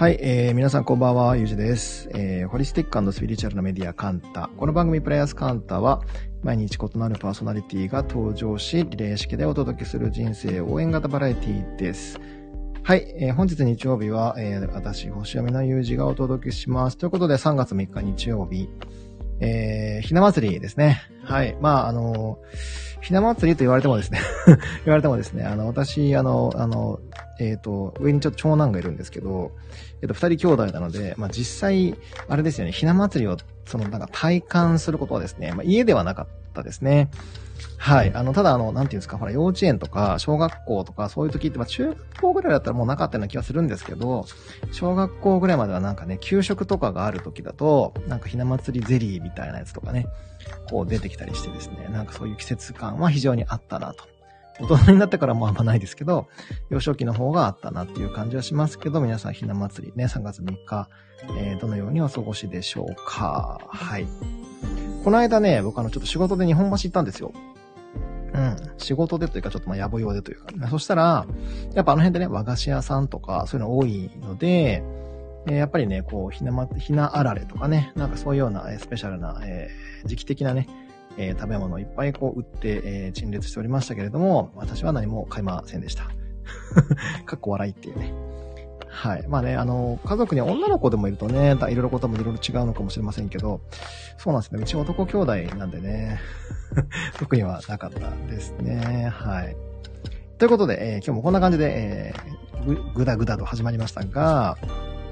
はい、えー、皆さんこんばんは、ゆうじです。えー、ホリスティックスピリチュアルなメディアカンタ。この番組プレイヤースカンタは、毎日異なるパーソナリティが登場し、リレー式でお届けする人生応援型バラエティです。はい、えー、本日日曜日は、えー、私、星読みのゆうじがお届けします。ということで、3月3日日曜日、えー、ひな祭りですね。はい、まあ、あのひな祭りと言われてもですね 言われてもですね、あの、私、あの、あの、えっ、ー、と、上にちょっと長男がいるんですけど、えっ、ー、と、二人兄弟なので、まあ、実際、あれですよね、ひな祭りを、その、なんか体感することはですね、まあ、家ではなかったですね。はい。あの、ただあの、なんていうんですか、ほら、幼稚園とか、小学校とか、そういう時って、まあ、中学校ぐらいだったらもうなかったような気がするんですけど、小学校ぐらいまではなんかね、給食とかがある時だと、なんかひな祭りゼリーみたいなやつとかね、こう出てきたりしてですね、なんかそういう季節感は非常にあったなと。大人になってからもあんまないですけど、幼少期の方があったなっていう感じはしますけど、皆さんひな祭りね、3月3日、えー、どのようにお過ごしでしょうか。はい。この間ね、僕あのちょっと仕事で日本橋行ったんですよ。うん。仕事でというか、ちょっとまあ、野暮用でというか、ね、そしたら、やっぱあの辺でね、和菓子屋さんとか、そういうの多いので、えー、やっぱりね、こう、ひなま、ひなあられとかね、なんかそういうような、えー、スペシャルな、えー、時期的なね、えー、食べ物をいっぱいこう売って、えー、陳列しておりましたけれども、私は何も買いませんでした。かっこ笑いっていうね。はい。まあね、あの、家族に女の子でもいるとね、いろいろこともいろいろ違うのかもしれませんけど、そうなんですね。うち男兄弟なんでね、特にはなかったですね。はい。ということで、えー、今日もこんな感じで、えー、ぐ、だぐだと始まりましたが、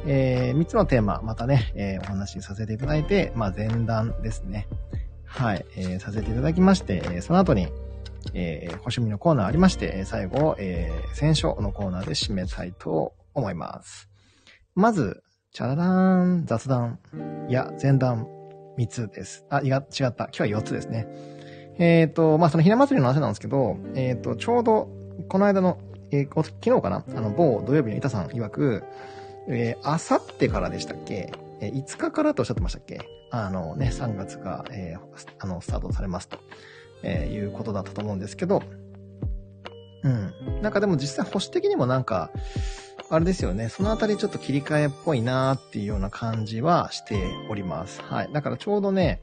えー、3つのテーマ、またね、えー、お話しさせていただいて、まあ、前段ですね。はい、えー、させていただきまして、え、その後に、えー、星見のコーナーありまして、最後、えー、選書のコーナーで締めたいと思います。まず、チャララーン、雑談、いや、前段、3つです。あ、いや、違った。今日は4つですね。えっ、ー、と、まあ、そのひな祭りの話なんですけど、えっ、ー、と、ちょうど、この間の、えー、昨日かな？あの、某土曜日の板さん曰く、えー、あさってからでしたっけ？え、5日からとおっしゃってましたっけ？あのね、3月が、えー、あの、スタートされますと、えー、いうことだったと思うんですけど、うん。なんかでも実際保守的にもなんか、あれですよね。そのあたりちょっと切り替えっぽいなーっていうような感じはしております。はい。だからちょうどね、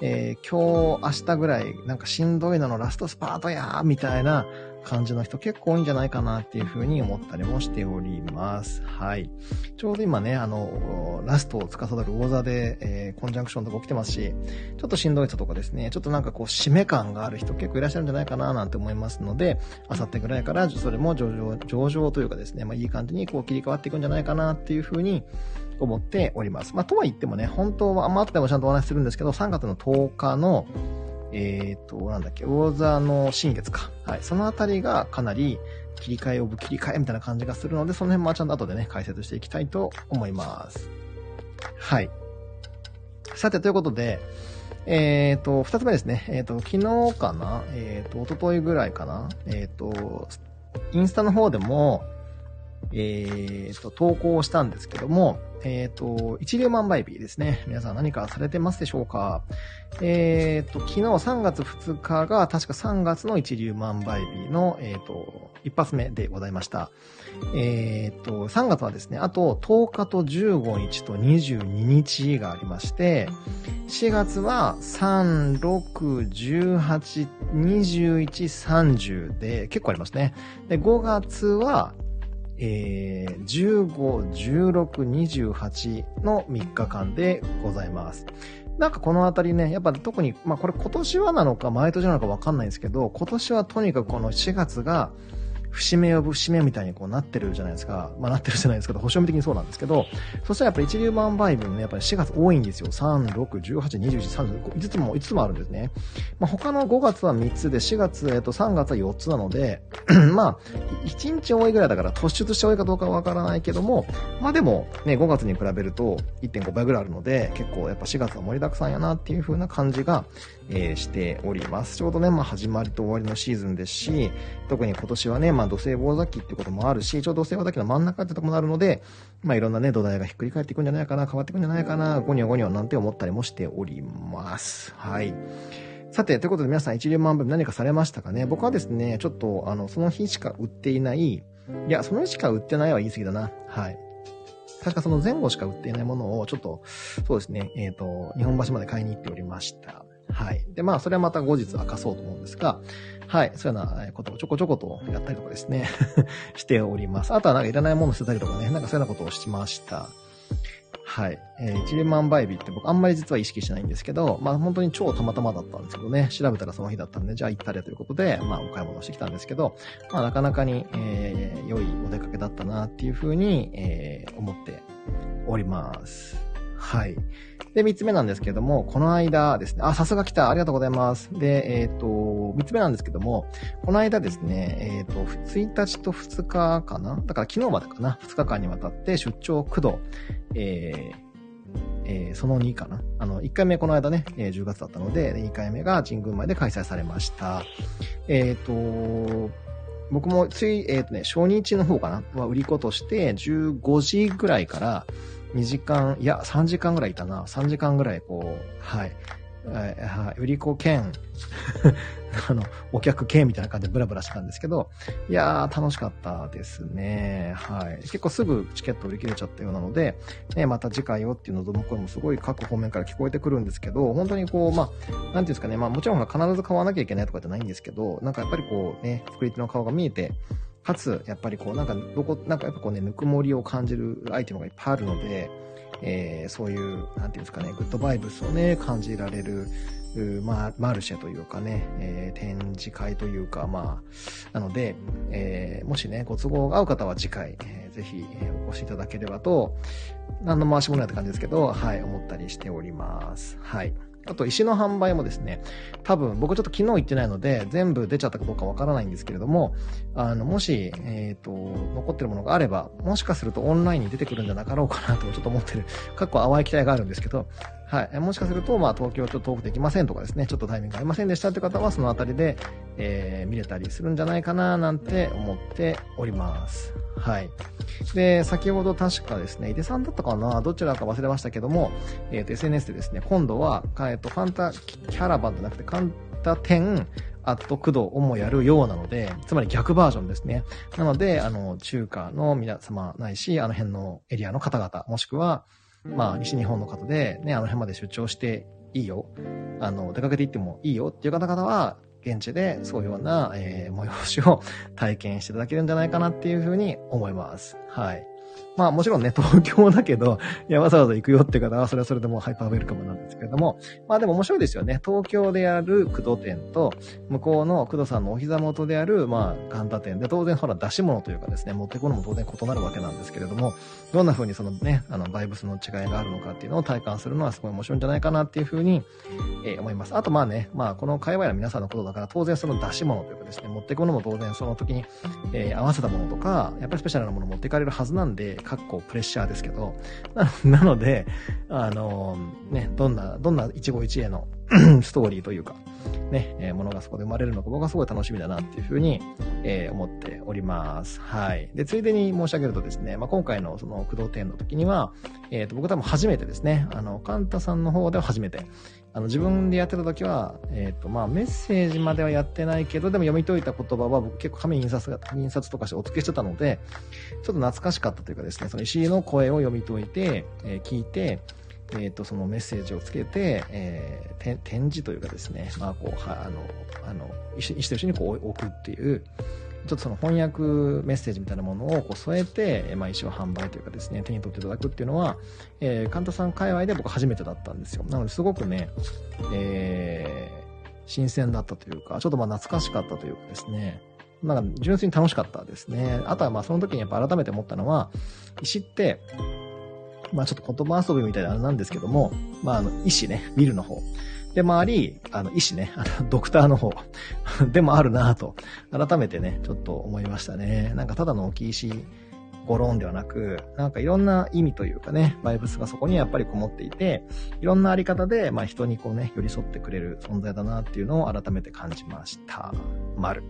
えー、今日、明日ぐらい、なんかしんどいののラストスパートやーみたいな感じの人結構多いんじゃないかなっていうふうに思ったりもしております。はい。ちょうど今ね、あの、ラストを司る大座で、えー、コンジャンクションとか起きてますし、ちょっとしんどい人とかですね、ちょっとなんかこう、締め感がある人結構いらっしゃるんじゃないかななんて思いますので、あさってぐらいからそれも上々、上々というかですね、まあいい感じにこう切り替わっていくんじゃないかなっていうふうに思っております。まあとは言ってもね、本当は、まあ後でもちゃんとお話しするんですけど、3月の10日の、えっ、ー、と、なんだっけ、魚座の新月か。はい。そのあたりがかなり切り替えオブ切り替えみたいな感じがするので、その辺もちゃんと後でね、解説していきたいと思います。はい。さて、ということで、えっ、ー、と、二つ目ですね。えっ、ー、と、昨日かな？えっ、ー、と、一昨日ぐらいかな？えっ、と、インスタの方でも、えっ、と、投稿したんですけども、えっ、ー、と、一粒万倍日ですね。皆さん何かされてますでしょうか？えっ、ー、と、昨日3月2日が確か3月の一粒万倍日の、えっ、ー、と、一発目でございました。えっ、と、3月はですね、あと10日と15日と22日がありまして、4月は3、6、18、21、30で結構ありますね。で、5月はえー、15、16、28の3日間でございます。なんかこのあたりね、やっぱ特に、まあこれ今年はなのか毎年なのかわかんないんですけど、今年はとにかくこの4月が、節目を節目みたいにこうなってるじゃないですか。まあなってるじゃないですけど、保証的にそうなんですけど、そしたらやっぱり一流万倍分ね、やっぱり4月多いんですよ。3、6、18、21、35、5つも、5つもあるんですね。まあ他の5月は3つで、4月、えっと3月は4つなので、まあ、1日多いぐらいだから突出して多いかどうかわからないけども、まあでもね、5月に比べると1.5倍ぐらいあるので、結構やっぱ4月は盛りだくさんやなっていう風な感じが、えー、しております。ちょうどね、まあ始まりと終わりのシーズンですし、特に今年はね、まあ土星棒崎ってこともあるし、ちょうど土星棒崎の真ん中ってとこもあるので、まあいろんなね、土台がひっくり返っていくんじゃないかな、変わっていくんじゃないかな、ゴニョゴニョなんて思ったりもしております。はい。さて、ということで皆さん一流万分何かされましたかね？僕はですね、ちょっと、あの、その日しか売っていない、いや、その日しか売ってないは言い過ぎだな。はい。確かその前後しか売っていないものを、ちょっと、そうですね、えっ、ー、と、日本橋まで買いに行っておりました。はい。で、まあ、それはまた後日明かそうと思うんですが、はい。そういうようなことをちょこちょことやったりとかですね しております。あとはなんかいらないもの捨てたりとかね、なんかそういうようなことをしました。はい。えー、一連万倍日って僕あんまり実は意識しないんですけど、まあ本当に超たまたまだったんですけどね、調べたらその日だったんで、じゃあ行ったれということで、まあお買い物してきたんですけど、まあなかなかに、えー、良いお出かけだったなっていうふうに、えー、思っております。はい。で、三つ目なんですけども、この間ですね、あ、さすが来た。ありがとうございます。で、えっ、ー、と、三つ目なんですけども、この間ですね、えっ、ー、と、1日と2日かな？だから昨日までかな ?2 日間にわたって出張9度、えー、えー、その2かな？あの、1回目この間ね、えー、10月だったので、2回目が神宮前で開催されました。えっ、ー、と、僕もつい、えっ、とね、初日の方かな？は売り子として、15時ぐらいから、2時間、いや、3時間ぐらいいたな。3時間ぐらい、こう、はい。はい、売り子兼 あの、お客兼みたいな感じでブラブラしたんですけど、いやー、楽しかったですね。はい。結構すぐチケット売り切れちゃったようなので、ね、また次回よっていうのどの声もすごい各方面から聞こえてくるんですけど、本当にこう、まあ、なんていうんですかね、まあもちろん必ず買わなきゃいけないとかじゃないんですけど、なんかやっぱりこうね、作り手の顔が見えて、かつ、やっぱりこう、なんか、どこ、なんかやっぱこうね、ぬくもりを感じるアイテムがいっぱいあるので、えー、そういう、なんていうんですかね、グッドバイブスをね、感じられる、まあ、マルシェというかね、えー、展示会というか、まあ、なので、えー、もしね、ご都合が合う方は次回、えー、ぜひ、え、お越しいただければと、何の回し物やって感じですけど、はい、思ったりしております。はい。あと石の販売もですね、多分僕ちょっと昨日行ってないので全部出ちゃったかどうかわからないんですけれども、あの、もし、えっ、ー、と、残ってるものがあれば、もしかするとオンラインに出てくるんじゃなかろうかなとちょっと思ってる、かっこ淡い期待があるんですけど、はい。もしかすると、まあ、東京ちょっと遠くできませんとかですね、ちょっとタイミングありませんでしたって方は、そのあたりで、えー、見れたりするんじゃないかな、なんて思っております。はい。で、先ほど確かですね、井出さんだったかな？どちらか忘れましたけども、えっ、ー、と、SNS でですね、今度は、えっ、と、ファンタキャラバンじゃなくて、カンタ店、アット駆動をもやるようなので、つまり逆バージョンですね。なので、あの、中華の皆様ないし、あの辺のエリアの方々、もしくは、まあ、西日本の方で、ね、あの辺まで出張していいよ。あの、出かけていってもいいよっていう方々は、現地でそういうような、えー、催しを体験していただけるんじゃないかなっていうふうに思います。はい。まあもちろんね、東京だけど、いや、わざわざ行くよって方は、それはそれでもハイパーウェルカムなんですけれども、まあでも面白いですよね。東京である工藤店と、向こうの工藤さんのお膝元である、まあ、神田店で、当然ほら出し物というかですね、持ってくるのも当然異なるわけなんですけれども、どんな風にそのね、あの、バイブスの違いがあるのかっていうのを体感するのはすごい面白いんじゃないかなっていう風に、えー、思います。あとまあね、まあこの界隈の皆さんのことだから、当然その出し物というかですね、持ってくるのも当然その時に、えー、合わせたものとか、やっぱりスペシャルなもの持っていかれるはずなんで、かっこプレッシャーですけど、なので、あの、ね、どんな、どんな一期一会の ストーリーというか、ね、えー、ものがそこで生まれるのか僕はすごい楽しみだなっていうふうに、えー、思っております。はい。で、ついでに申し上げるとですね、まあ、今回のその駆動展の時には、えっ、ー、と、僕多分初めてですね、あの、カンタさんの方では初めて、あの、自分でやってた時は、え、ー、と、まあ、メッセージまではやってないけど、でも読み解いた言葉は僕結構紙印刷、印刷とかしてお付けしてたので、ちょっと懐かしかったというかですね、その石井の声を読み解いて、えー、聞いて、え、ー、と、そのメッセージをつけて、えー、展示というかですね、まあ、こう、は、あの、あの、石と一緒にこう置くっていう、ちょっとその翻訳メッセージみたいなものをこう添えて、まあ、石を販売というかですね、手に取っていただくっていうのは、えー、カンタさん界隈で僕初めてだったんですよ。なので、すごくね、えー、新鮮だったというか、ちょっとまあ懐かしかったというかですね、なんか純粋に楽しかったですね。あとはまあその時にやっぱ改めて思ったのは、石って、まあちょっと言葉遊びみたいなあれなんですけども、まああの、石ね、ビルの方。で周り、あの、医師ね、あの、ドクターの方 でもあるなぁと、改めてね、ちょっと思いましたね。なんかただの大きい石、ゴローンではなく、なんかいろんな意味というかね、バイブスがそこにやっぱりこもっていて、いろんなあり方で、まあ人にこうね、寄り添ってくれる存在だなっていうのを改めて感じました。丸。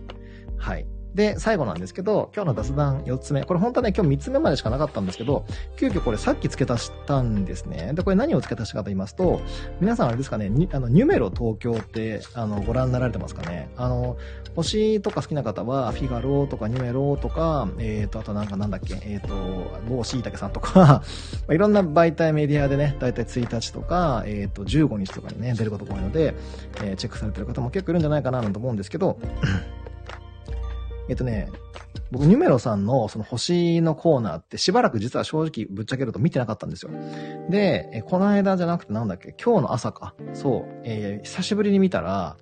はい。で、最後なんですけど、今日の雑談4つ目。これ本当はね、今日3つ目までしかなかったんですけど、急遽これさっき付け足したんですね。で、これ何を付け足したかと言いますと、皆さんあれですかね、あの、ニュメロ東京って、あの、ご覧になられてますかね。あの、星とか好きな方は、フィガロとかニュメロとか、えっ、ー、と、あとなんかなんだっけ、えっ、ー、と、某しいたけさんとか いろんな媒体メディアでね、だいたい1日とか、えっ、ー、と、15日とかにね、出ることが多いので、えー、チェックされてる方も結構いるんじゃないかなと思うんですけど、えっとね、僕、ニュメロさんのその星のコーナーってしばらく実は正直ぶっちゃけると見てなかったんですよ。で、えこの間じゃなくてなんだっけ、今日の朝か。そう、えー、久しぶりに見たら、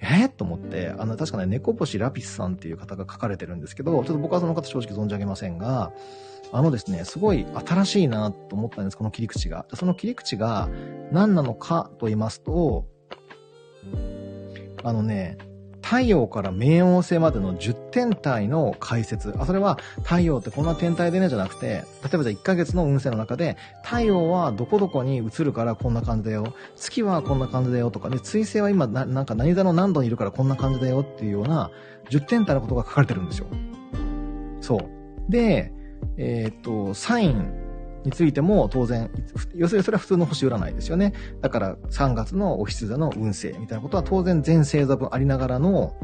えー、と思って、あの、確かね、猫星ラピスさんっていう方が書かれてるんですけど、ちょっと僕はその方正直存じ上げませんが、あのですね、すごい新しいなと思ったんです、この切り口が。その切り口が何なのかと言いますと、あのね、太陽から冥王星までの10天体の解説。あ、それは太陽ってこんな天体でねじゃなくて、例えばじゃあ1ヶ月の運勢の中で、太陽はどこどこに移るからこんな感じだよ。月はこんな感じだよとかね、水星は今ななんか何座の何度にいるからこんな感じだよっていうような10天体のことが書かれてるんですよ。そう。で、えー、っと、サインについても当然、要するにそれは普通の星占いですよね。だから3月のお羊座の運勢みたいなことは当然全星座分ありながらの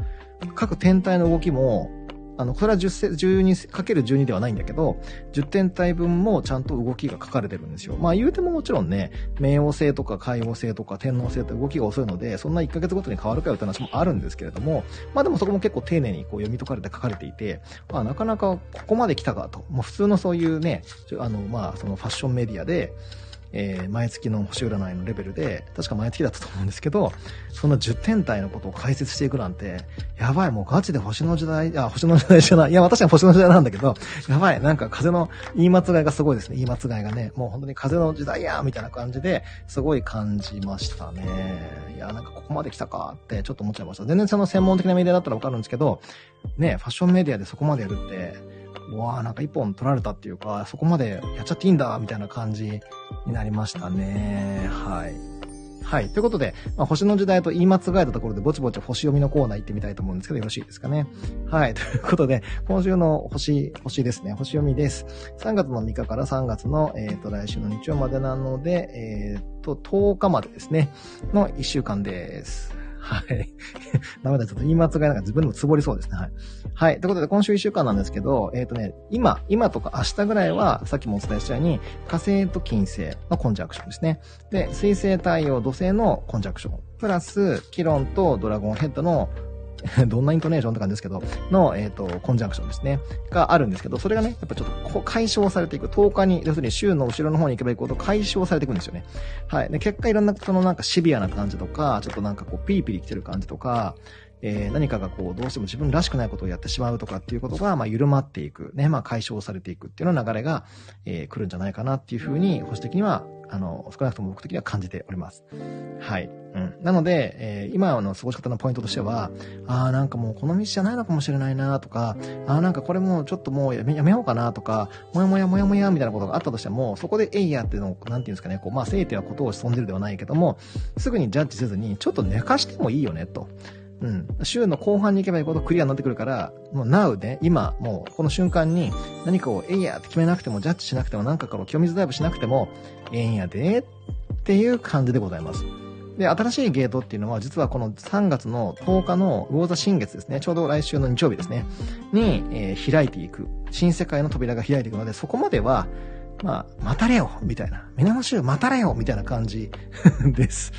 各天体の動きもあの、これは10 12かける12ではないんだけど、10点体分もちゃんと動きが書かれてるんですよ。まあ言うてももちろんね、冥王星とか海王星とか天王星って動きが遅いので、そんな1ヶ月ごとに変わるかよって話もあるんですけれども、まあでもそこも結構丁寧にこう読み解かれて書かれていて、まあなかなかここまで来たかと。もう普通のそういうね、あの、まあそのファッションメディアで、えー、毎月の星占いのレベルで、確か毎月だったと思うんですけど、そんな10天体のことを解説していくなんて、やばい、もうガチで星の時代、あ、星の時代じゃない。いや、私は星の時代なんだけど、やばい、なんか風の言い間違いがすごいですね。言い間違いがね。もう本当に風の時代やみたいな感じで、すごい感じましたね。いや、なんかここまで来たかってちょっと思っちゃいました。全然その専門的なメディアだったらわかるんですけど、ね、ファッションメディアでそこまでやるって、うわあなんか一本取られたっていうか、そこまでやっちゃっていいんだ、みたいな感じになりましたね。はい。はい。ということで、まあ、星の時代と言い間違えたところでぼちぼち星読みのコーナー行ってみたいと思うんですけど、よろしいですかね。はい。ということで、今週の星、星ですね。星読みです。3月の3日から3月の、えっ、ー、と、来週の日曜までなので、えっ、ー、と、10日までですね、の1週間です。はい。ダメだ、ちょっと言い間違いながら自分でもつぼりそうですね。はい。はい。ということで、今週1週間なんですけど、えっ、ー、とね、今、今とか明日ぐらいは、さっきもお伝えしたように、火星と金星のコンジャクションですね。で、水星、太陽、土星のコンジャクション。プラス、キロンとドラゴンヘッドの どんなイントネーションって感じですけど、の、えっ、ー、と、コンジャンクションですね。があるんですけど、それがね、やっぱちょっと解消されていく。10日に、要するに週の後ろの方に行けば行くほど解消されていくんですよね。はい。で、結果いろんな、そのなんかシビアな感じとか、ちょっとなんかこう、ピリピリ来てる感じとか、えー、何かがこう、どうしても自分らしくないことをやってしまうとかっていうことが、まあ、緩まっていく。ね、まあ、解消されていくっていうような流れが、えー、来るんじゃないかなっていうふうに、保守的にはあの、少なくとも僕的には感じております。はい。うん。なので、えー、今の過ごし方のポイントとしては、ああ、なんかもうこの道じゃないのかもしれないなとか、ああ、なんかこれもちょっともうやめやめようかなとか、もやもやもやもやみたいなことがあったとしても、そこでえいやっていうのを、なんていうんですかね、こう、まあ、せいてはことを潜んでるではないけども、すぐにジャッジせずに、ちょっと寝かしてもいいよね、と。うん。週の後半に行けばいいほどクリアになってくるから、もう now で、今、もうこの瞬間に何かをえいやって決めなくても、ジャッジしなくても、なんかから清水ダイブしなくても、ええんやで、っていう感じでございます。で、新しいゲートっていうのは、実はこの3月の10日の魚座新月ですね。ちょうど来週の日曜日ですね。に、えー、開いていく。新世界の扉が開いていくので、そこまでは、まあ、待たれよみたいな。皆の週待たれよみたいな感じ です。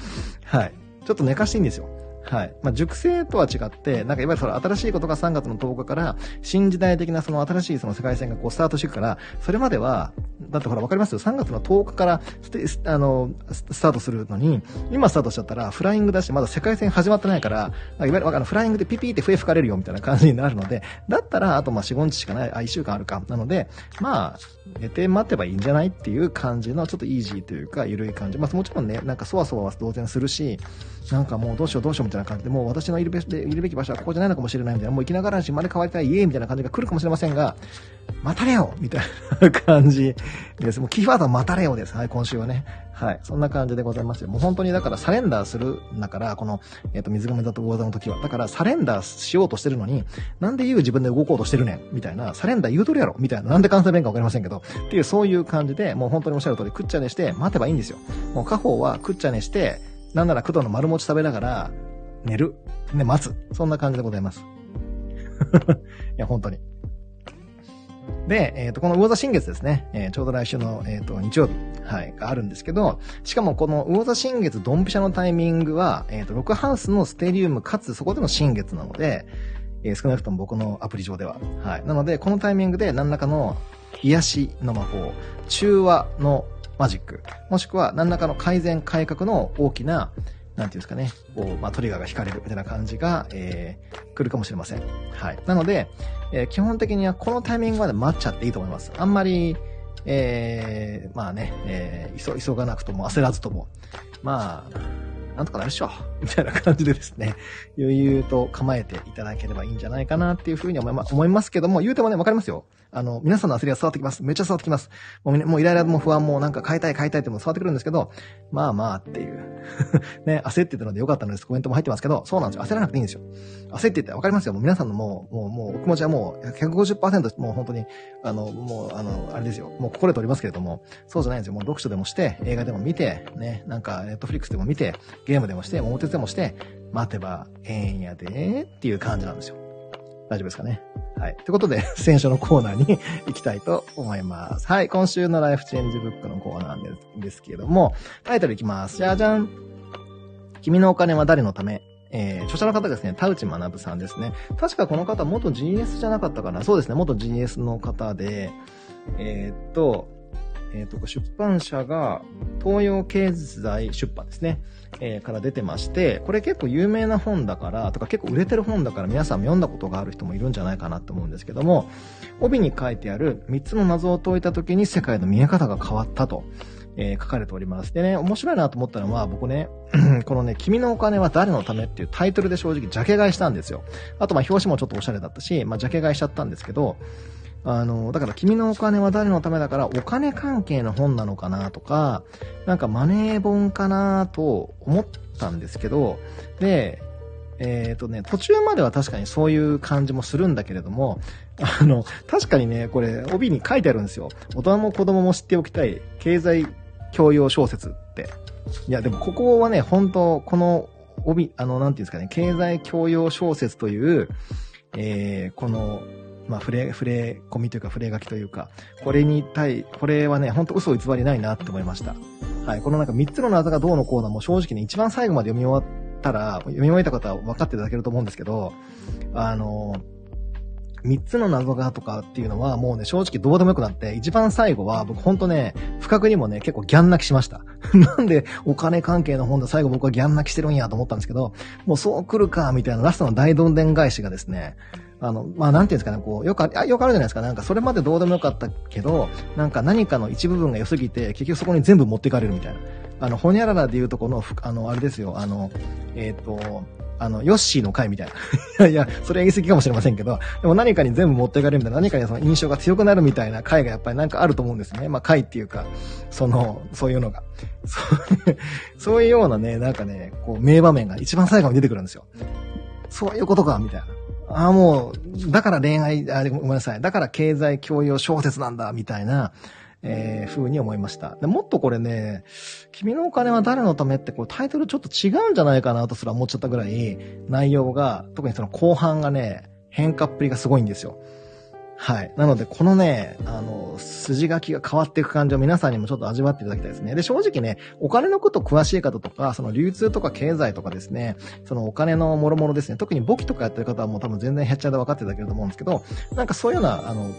はい。ちょっと寝かしていいんですよ。はい。まあ、熟成とは違って、なんかいわゆるその新しいことが3月の10日から新時代的なその新しいその世界線がこうスタートしていくから、それまでは、だってほらわかりますよ。3月の10日からスあの、スタートするのに、今スタートしちゃったらフライングだし、まだ世界線始まってないから、いわゆるあのフライングでピピーって笛吹かれるよみたいな感じになるので、だったらあとまあ4、5日しかない、あ、1週間あるか。なので、まあ、寝て待てばいいんじゃないっていう感じのちょっとイージーというか、緩い感じ。まあもちろんね、なんかそわそわは当然するし、なんかもうどうしようどうしようみたいな感じで、もう私のいるべいるべき場所はここじゃないのかもしれないみたいな、もう生きながらしまで変わりたい家みたいな感じが来るかもしれませんが、待たれよみたいな感じです。もうキーワードは待たれよです。はい、今週はね。はい。そんな感じでございますよ。もう本当にだからサレンダーするんだから、この、えっ、ー、と、水亀座と魚座の時は。だからサレンダーしようとしてるのに、なんで言う自分で動こうとしてるねんみたいな、サレンダー言うとるやろみたいな、なんで関西弁かわかりませんけど、っていうそういう感じで、もう本当におっしゃる通り、クッチャネして、待てばいいんですよ。もう家宝はクッチャネして、なんなら工藤の丸餅食べながら、寝る。ね、待つ。そんな感じでございます。いや、本当に。で、えっ、ー、と、この魚座新月ですね、えー、ちょうど来週の、えっ、ー、と、日曜日、はい、があるんですけど、しかもこの魚座新月ドンピシャのタイミングは、えっ、と、6ハウスのステリウムかつそこでの新月なので、え少なくとも僕のアプリ上では。はい。なので、このタイミングで何らかの癒しの魔法、中和のマジック、もしくは何らかの改善改革の大きな、なんていうんですかね、こう、まあ、トリガーが引かれるみたいな感じが、えー、来るかもしれません。はい。なので、えー、基本的にはこのタイミングまで待っちゃっていいと思います。あんまり、えー、まあね、えー、急、急がなくとも焦らずとも、まあ、なんとかなるっしょ。みたいな感じでですね、余裕と構えていただければいいんじゃないかなっていうふうに思いま、思いますけども、言うてもね、わかりますよ。あの、皆さんの焦りは伝わってきます。めっちゃ伝わってきます。もう、もうイライラも不安もなんか変えたい変えたいっても伝わってくるんですけど、まあまあっていう。ね、焦ってたのでよかったのです。コメントも入ってますけど、そうなんですよ。焦らなくていいんですよ。焦っててわかりますよ。もう皆さんのもう、もう、もう、お気持ちはもう150%、もう本当に、あの、もう、あの、あれですよ。もう心で通りますけれども、そうじゃないんですよ。もう読書でもして、映画でも見て、ね、なんか、ネットフリックスでも見て、ゲームでもして、桃鉄でもして、待てばええんやでっていう感じなんですよ。大丈夫ですかね。はい。ということで、選書のコーナーに 行きたいと思います。はい。今週のライフチェンジブックのコーナーですですけれども、タイトルいきます。じゃじゃん。君のお金は誰のため？えー、著者の方ですね、田内学さんですね。確かこの方、元 GS じゃなかったかな？そうですね、元 GS の方で、えー、っと、えっ、と、出版社が、東洋経済出版ですね。えー、から出てまして、これ結構有名な本だから、とか結構売れてる本だから皆さんも読んだことがある人もいるんじゃないかなと思うんですけども、帯に書いてある3つの謎を解いた時に世界の見え方が変わったと。えー、書かれております。でね、面白いなと思ったのは、僕ね、このね、君のお金は誰のためっていうタイトルで正直ジャケ買いしたんですよ。あと、ま、表紙もちょっとおしゃれだったし、まあ、ジャケ買いしちゃったんですけど、あの、だから君のお金は誰のためだからお金関係の本なのかなとか、なんかマネー本かなと思ったんですけど、で、えっ、ー、とね、途中までは確かにそういう感じもするんだけれども、あの、確かにね、これ、帯に書いてあるんですよ。大人も子供も知っておきたい、経済教養小説って。いや、でもここはね、本当この帯、あの、なんていうんですかね、経済教養小説という、えー、この、まあ、触れ、触れ込みというか、触れ書きというか、これに対、これはね、ほんと嘘を偽りないなって思いました。はい。このなんか3つの謎がどうのコーナーも正直ね、一番最後まで読み終わったら、読み終えた方は分かっていただけると思うんですけど、あの3つの謎がとかっていうのはもうね、正直どうでもよくなって、一番最後は僕ほんとね、不覚にもね、結構ギャン泣きしました。なんでお金関係の本で最後僕はギャン泣きしてるんやと思ったんですけど、もうそう来るか、みたいなラストの大どんでん返しがですね、あの、まあ、なんていうんですかね、こう、よくあ、よくあるじゃないですか。なんか、それまでどうでもよかったけど、なんか何かの一部分が良すぎて、結局そこに全部持っていかれるみたいな。あの、ほにゃららで言うとこの、あの、あれですよ、あの、えっ、ー、と、あの、ヨッシーの回みたいな。いや、それ言い過ぎかもしれませんけど、でも何かに全部持っていかれるみたいな、何かにその印象が強くなるみたいな回がやっぱりなんかあると思うんですね。まあ回っていうか、その、そういうのが。そう そういうようなね、なんかね、こう、名場面が一番最後に出てくるんですよ。そういうことか、みたいな。ああ、もう、だから恋愛、あ、ごめんなさい。だから経済教養小説なんだ、みたいな、えー、風に思いました。でもっとこれね、君のお金は誰のためってこうタイトルちょっと違うんじゃないかなとすら思っちゃったぐらい、内容が、特にその後半がね、変化っぷりがすごいんですよ。はい。なので、このね、あの、筋書きが変わっていく感じを皆さんにもちょっと味わっていただきたいですね。で、正直ね、お金のこと詳しい方とか、その流通とか経済とかですね、そのお金の諸々ですね、特に簿記とかやってる方はもう多分全然減っちゃうで分かっていただけると思うんですけど、なんかそういうような、あの、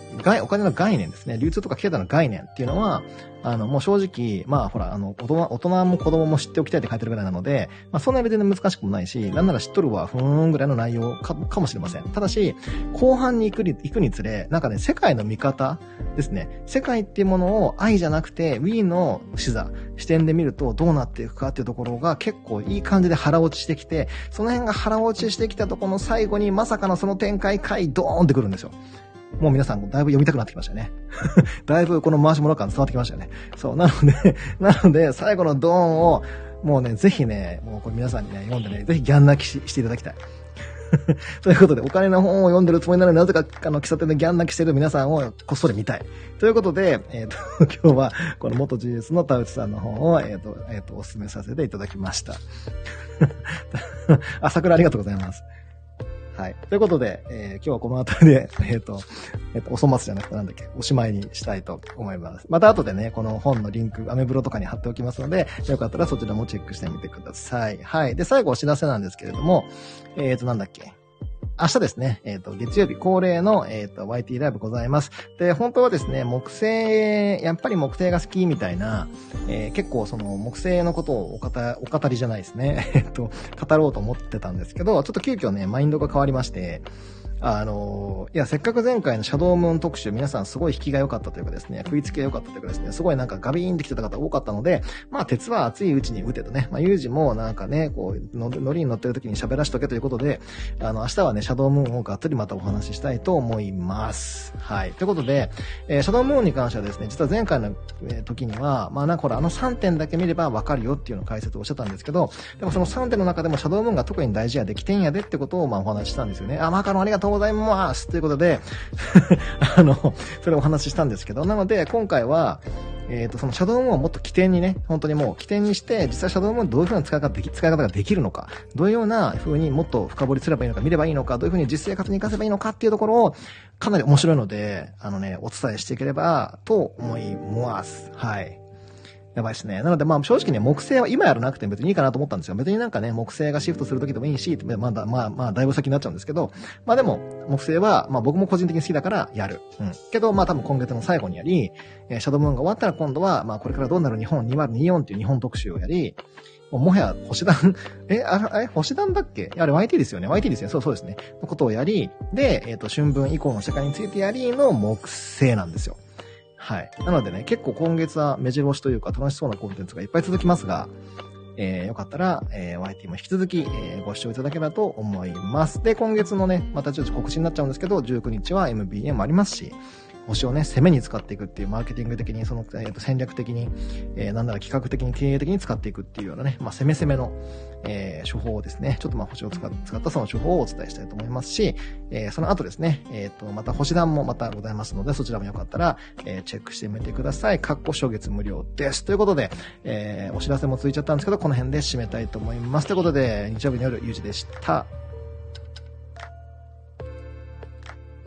お金の概念ですね、流通とか経済の概念っていうのは、あの、もう正直、まあほら、あの、大人、大人も子供も知っておきたいって書いてるぐらいなので、まあそんな別に難しくもないし、なんなら知っとるわ、ふーんぐらいの内容か、かもしれません。ただし、後半に行くに、行くにつれ、なんかね、世界の見方ですね。世界っていうものを愛じゃなくて、Wii の視座、視点で見るとどうなっていくかっていうところが結構いい感じで腹落ちしてきて、その辺が腹落ちしてきたとこの最後にまさかのその展開回ドーンってくるんですよ。もう皆さんだいぶ読みたくなってきましたよね。だいぶこの回し物感伝わってきましたよね。そう、なので、なので、最後のドーンを、もうね、ぜひね、もうこれ皆さんにね、読んでね、ぜひギャン泣きししていただきたい。ということで、お金の本を読んでるつもりなのになぜか、あの、喫茶店でギャン泣きしてる皆さんをこっそり見たい。ということで、えっ、ー、と、今日は、この元 GS の田内さんの本を、えっ、ー、と、えっ、ー、と、お勧めさせていただきました。あ、桜ありがとうございます。はい。ということで、えー、今日はこの辺りで、えっ、ー、と、えっ、ー、と、お粗末じゃなくてなんだっけ、おしまいにしたいと思います。また後でね、この本のリンク、アメブロとかに貼っておきますので、よかったらそちらもチェックしてみてください。はい。で、最後お知らせなんですけれども、えっ、ー、と、なんだっけ。明日ですね、えっ、ー、と、月曜日恒例の、えっ、ー、と、YT ライブございます。で、本当はですね、木星、やっぱり木星が好きみたいな、えー、結構その木星のことをお語お語りじゃないですね、えっと、語ろうと思ってたんですけど、ちょっと急遽ね、マインドが変わりまして、あの、いや、せっかく前回のシャドウムーン特集、皆さんすごい引きが良かったというかですね、食いつきが良かったというかですね、すごいなんかガビーンってきてた方多かったので、まあ、鉄は熱いうちに打てとね、まあ、ユージもなんかね、こう、の、乗りに乗ってる時に喋らしとけということで、あの、明日はね、シャドウムーンをがっつりまたお話ししたいと思います。はい。ということで、えー、シャドウムーンに関してはですね、実は前回の、時には、まあ、なんかほら、あの3点だけ見ればわかるよっていうの解説をおっしてたんですけど、でもその3点の中でもシャドウムーンが特に大事やで、起点やでってことをまあお話ししたんですよね。あ、マカロンありがとうございます。ということで あの、それをお話ししたんですけど、なので、今回は、えっ、ー、と、そのシャドウムーンをもっと起点にね、本当にもう起点にして、実際シャドウムーンどういう風な使い方でき、使い方ができるのか、どういうような風にもっと深掘りすればいいのか、見ればいいのか、どういう風に実生活に活かせばいいのかっていうところを、かなり面白いので、あのね、お伝えしていければと思います。はい。やばいですね。なのでまあ正直ね、木星は今やらなくても別にいいかなと思ったんですよ。別になんかね、木星がシフトするときでもいいし、まだ、まあまあだいぶ先になっちゃうんですけど、まあでも、木星は、まあ僕も個人的に好きだからやる。うん。けどまあ多分今月の最後にやり、えー、シャドウムーンが終わったら今度は、まあこれからどうなる日本2024っていう日本特集をやり、ももはや星団え、あれ、星団だっけ？あれ YT ですよね ?YT ですねそうそうですね。のことをやり、で、えっ、ー、と、春分以降の世界についてやりの木星なんですよ。はい。なのでね、結構今月は目白押しというか楽しそうなコンテンツがいっぱい続きますが、えー、よかったら、えー、YT も引き続き、えー、ご視聴いただければと思います。で、今月のね、またちょっと告知になっちゃうんですけど、19日は MBA もありますし、星をね、攻めに使っていくっていう、マーケティング的に、その、えー、と戦略的に、えー、なんだら企画的に、経営的に使っていくっていうようなね、まあ、攻め攻めの、えー、手法をですね、ちょっとまあ、星を使ったその手法をお伝えしたいと思いますし、えー、その後ですね、えっ、ー、と、また星段もまたございますので、そちらもよかったら、えー、チェックしてみてください。かっこ初月無料です。ということで、えー、お知らせもついちゃったんですけど、この辺で締めたいと思います。ということで、日曜日の夜、ゆうじでした。